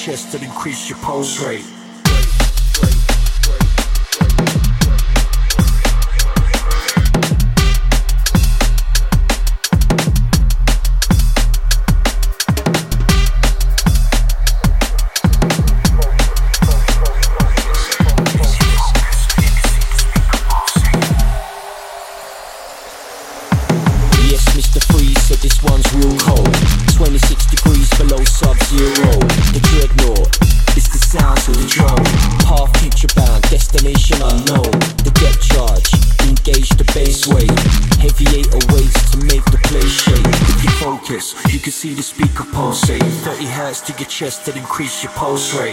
chest to increase your pulse rate. Your rate.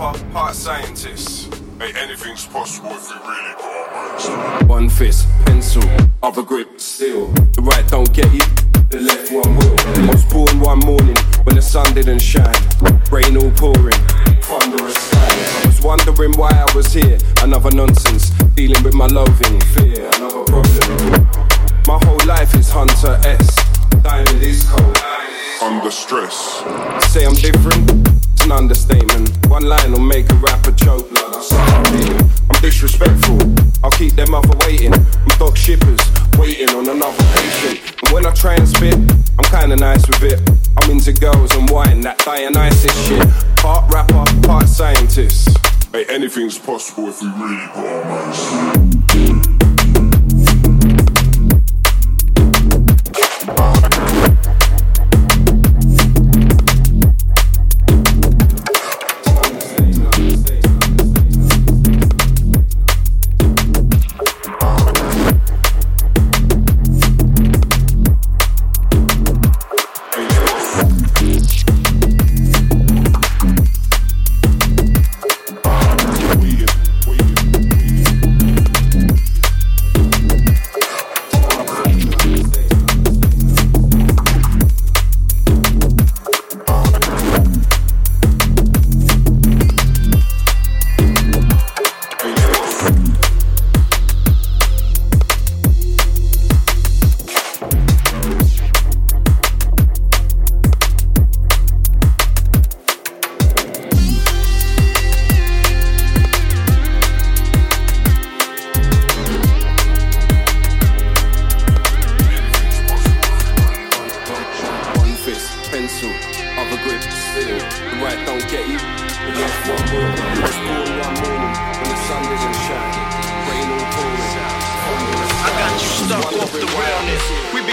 rapper, heart scientist. Hey, anything's possible if you really put One fist, pencil, other grip, steel. The right don't get you, the left one will. I was born one morning when the sun didn't shine. Rain all pouring, thunderous skies. I was wondering why I was here. Another nonsense, dealing with my loathing, fear, another problem. My whole life is Hunter S. Diamond is cold. Under stress. Say I'm different an understatement. One line will make a rapper choke start I'm disrespectful, I'll keep them other waiting. I'm dog shippers, waiting on another patient. And when I try and spit, I'm kinda nice with it. I'm into girls and wine, that Dionysus shit. Part rapper, part scientist. Hey, anything's possible if we really put our minds to it.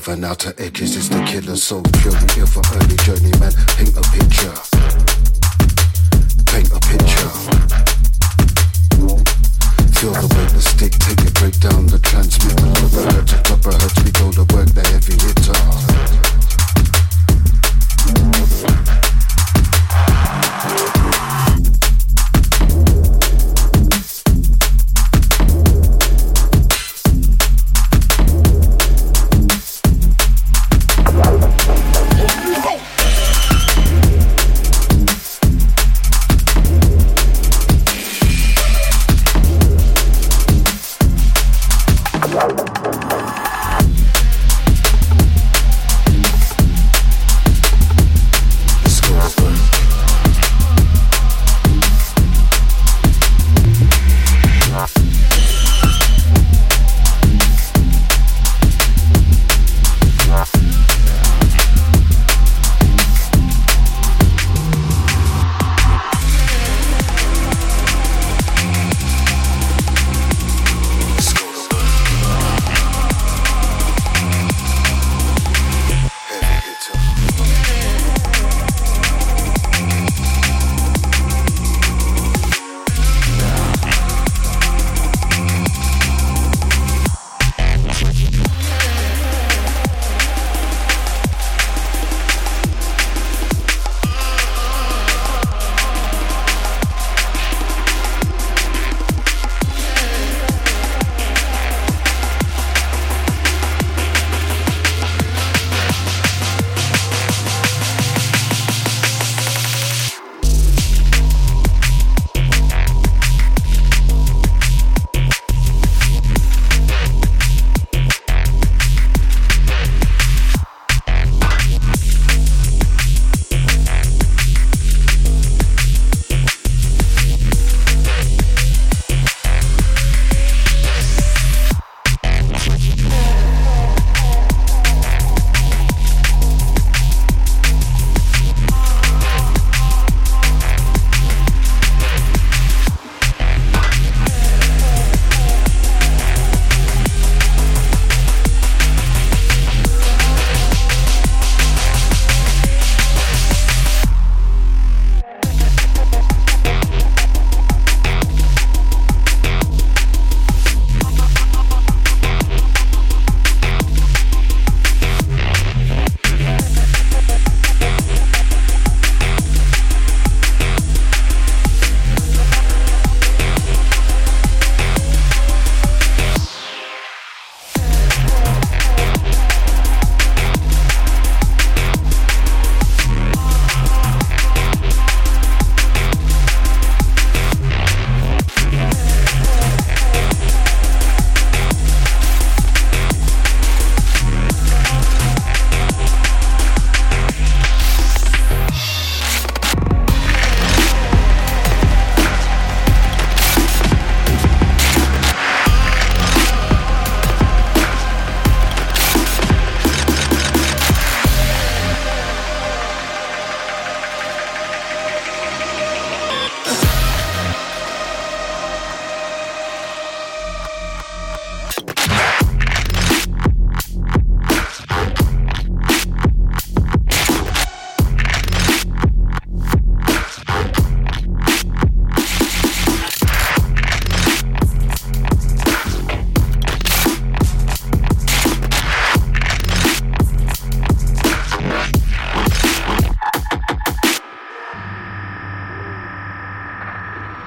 seven outer edges is the killer soul fury of for early journeyman. Paint a picture.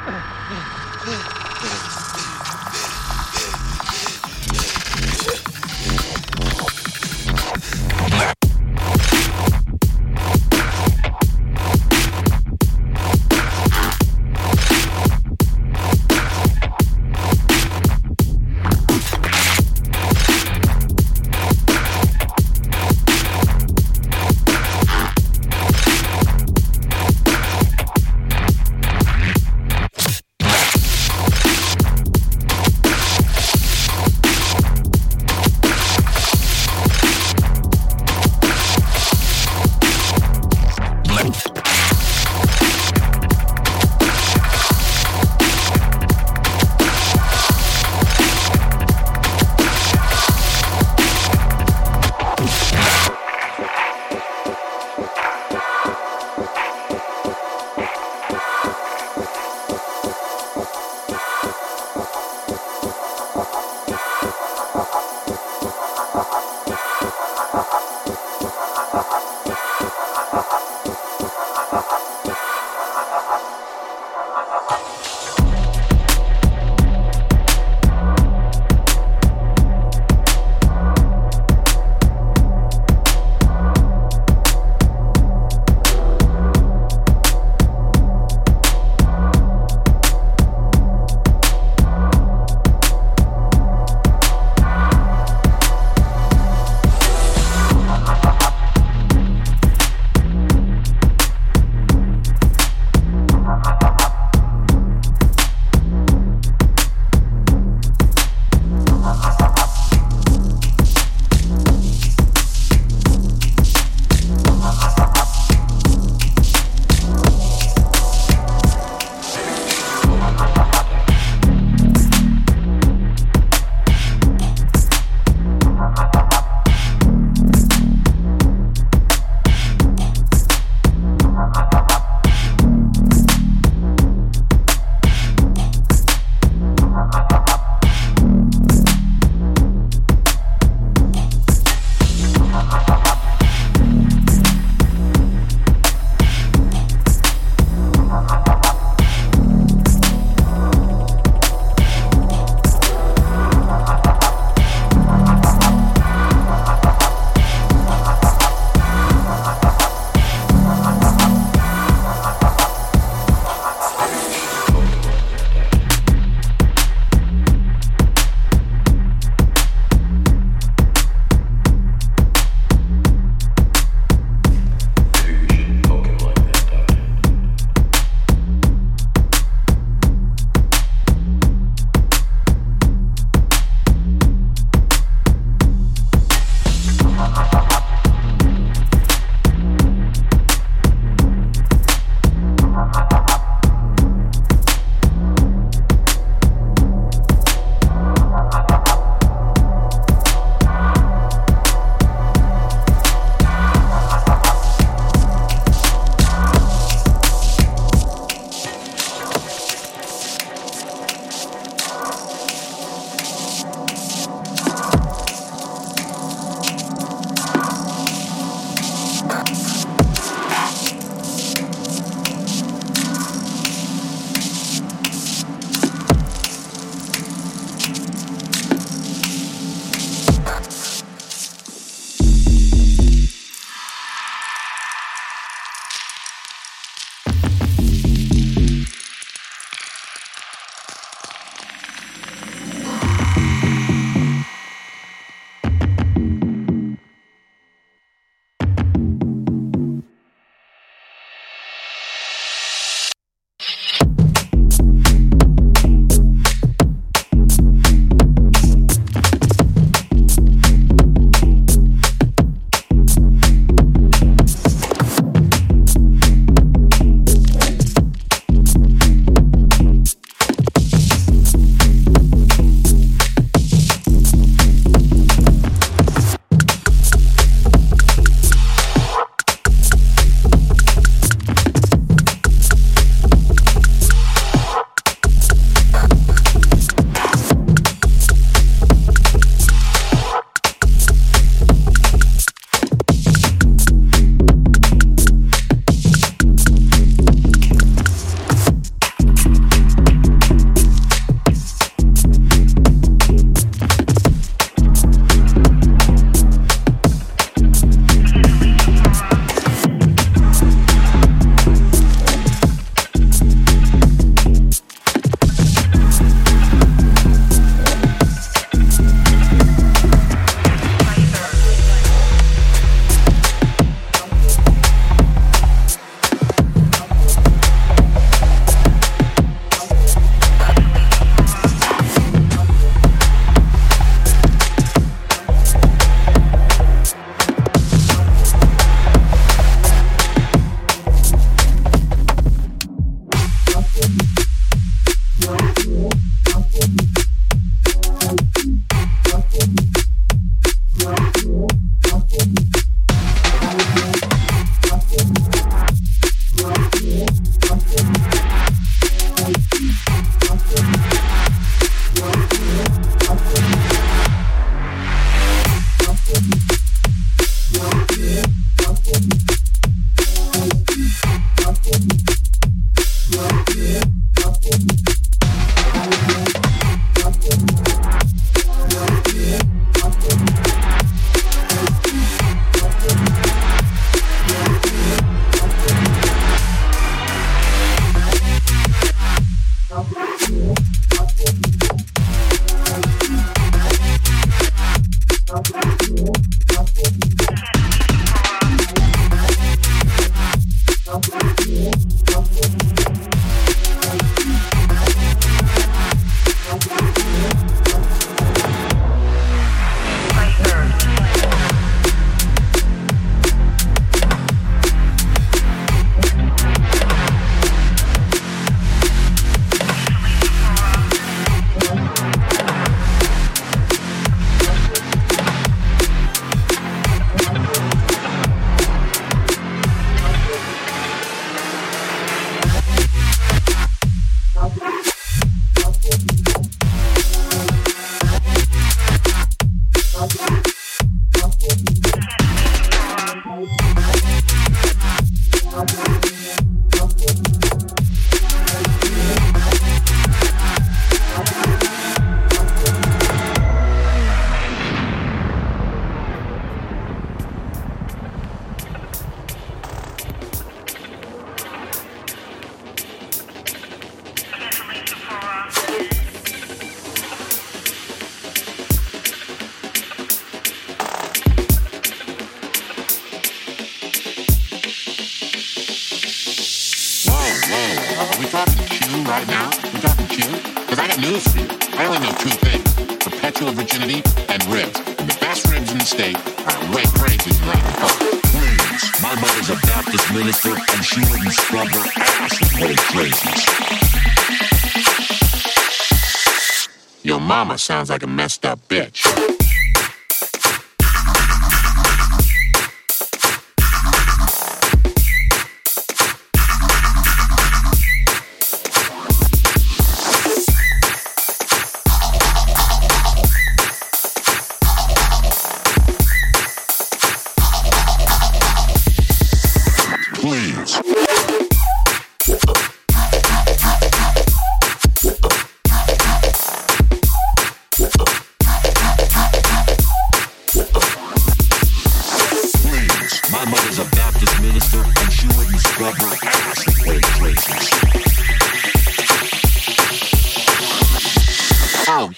ねえねえねえ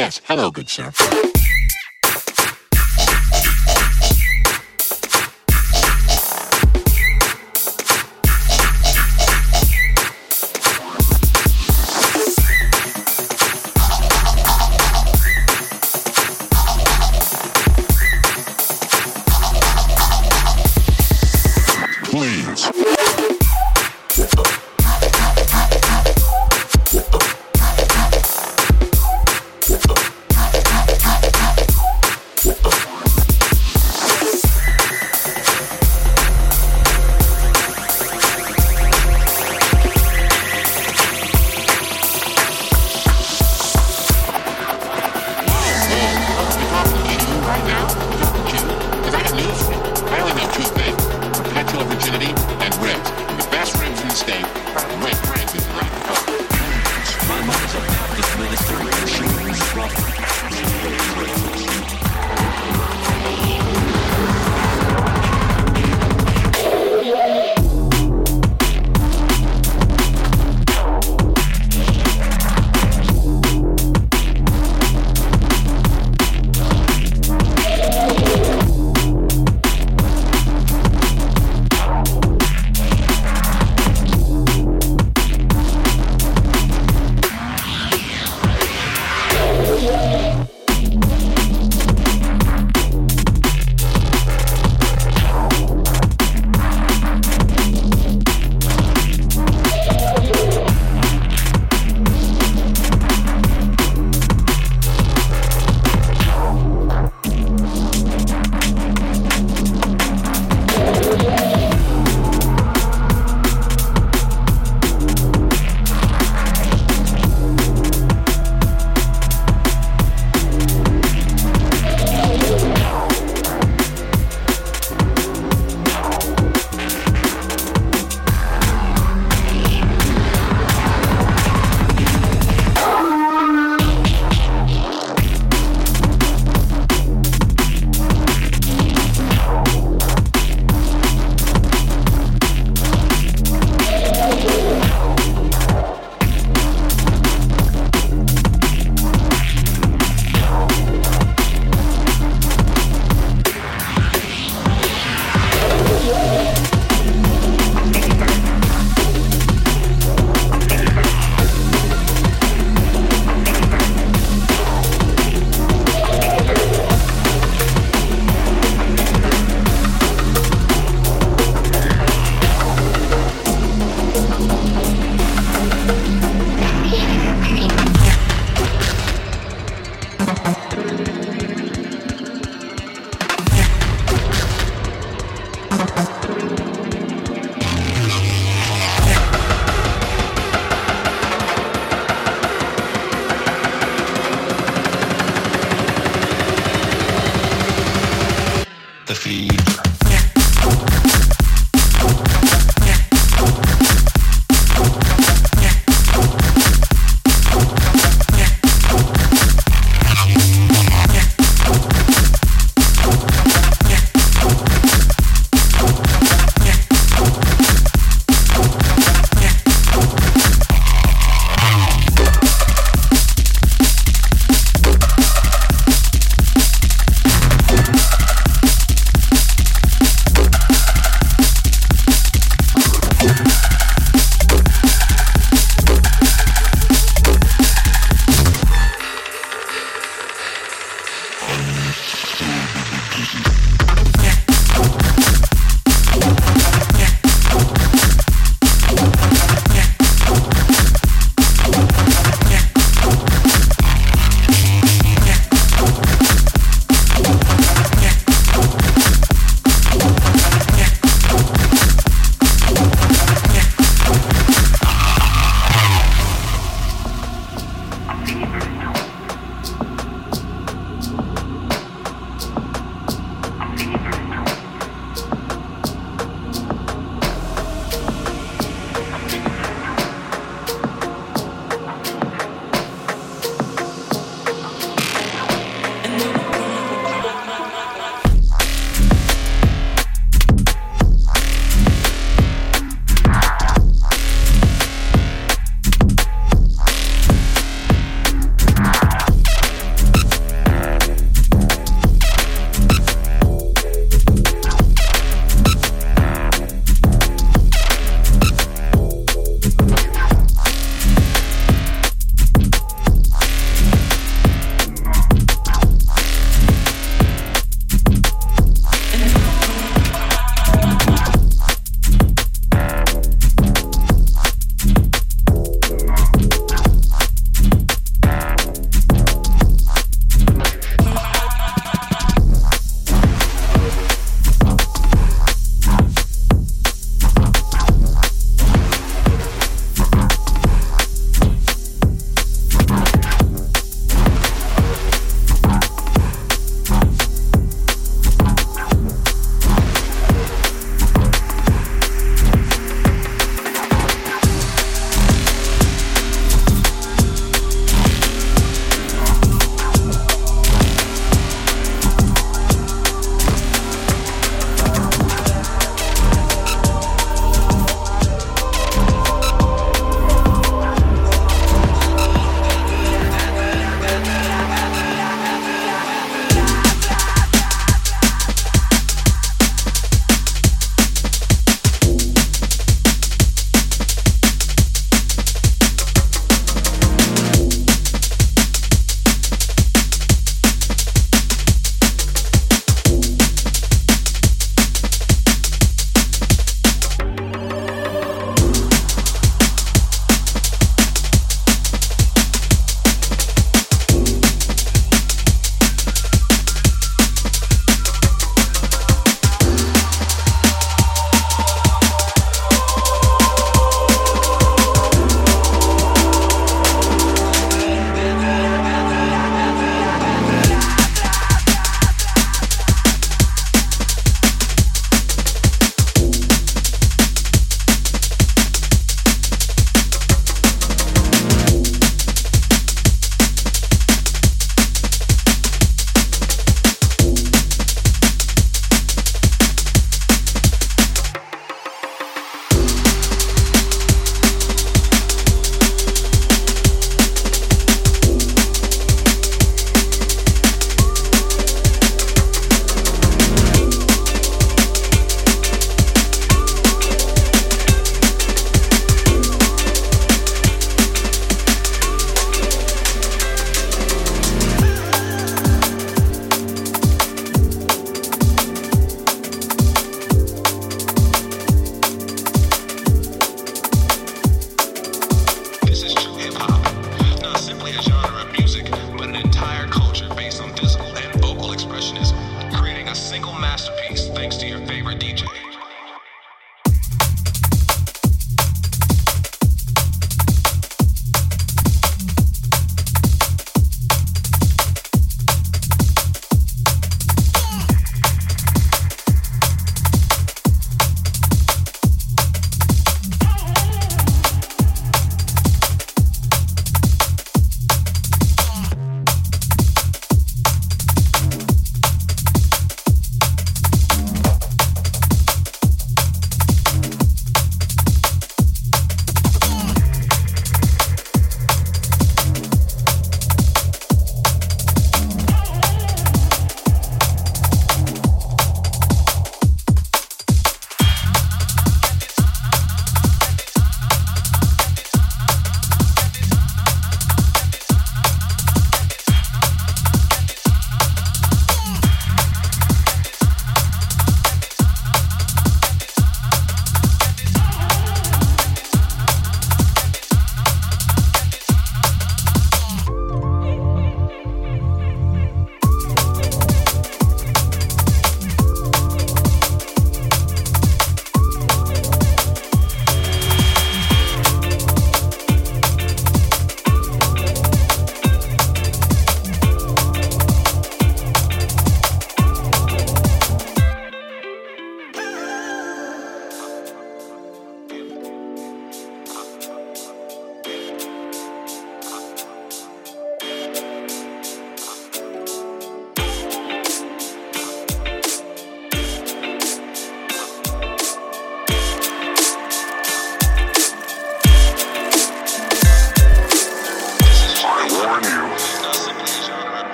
yes. Hello, good sir.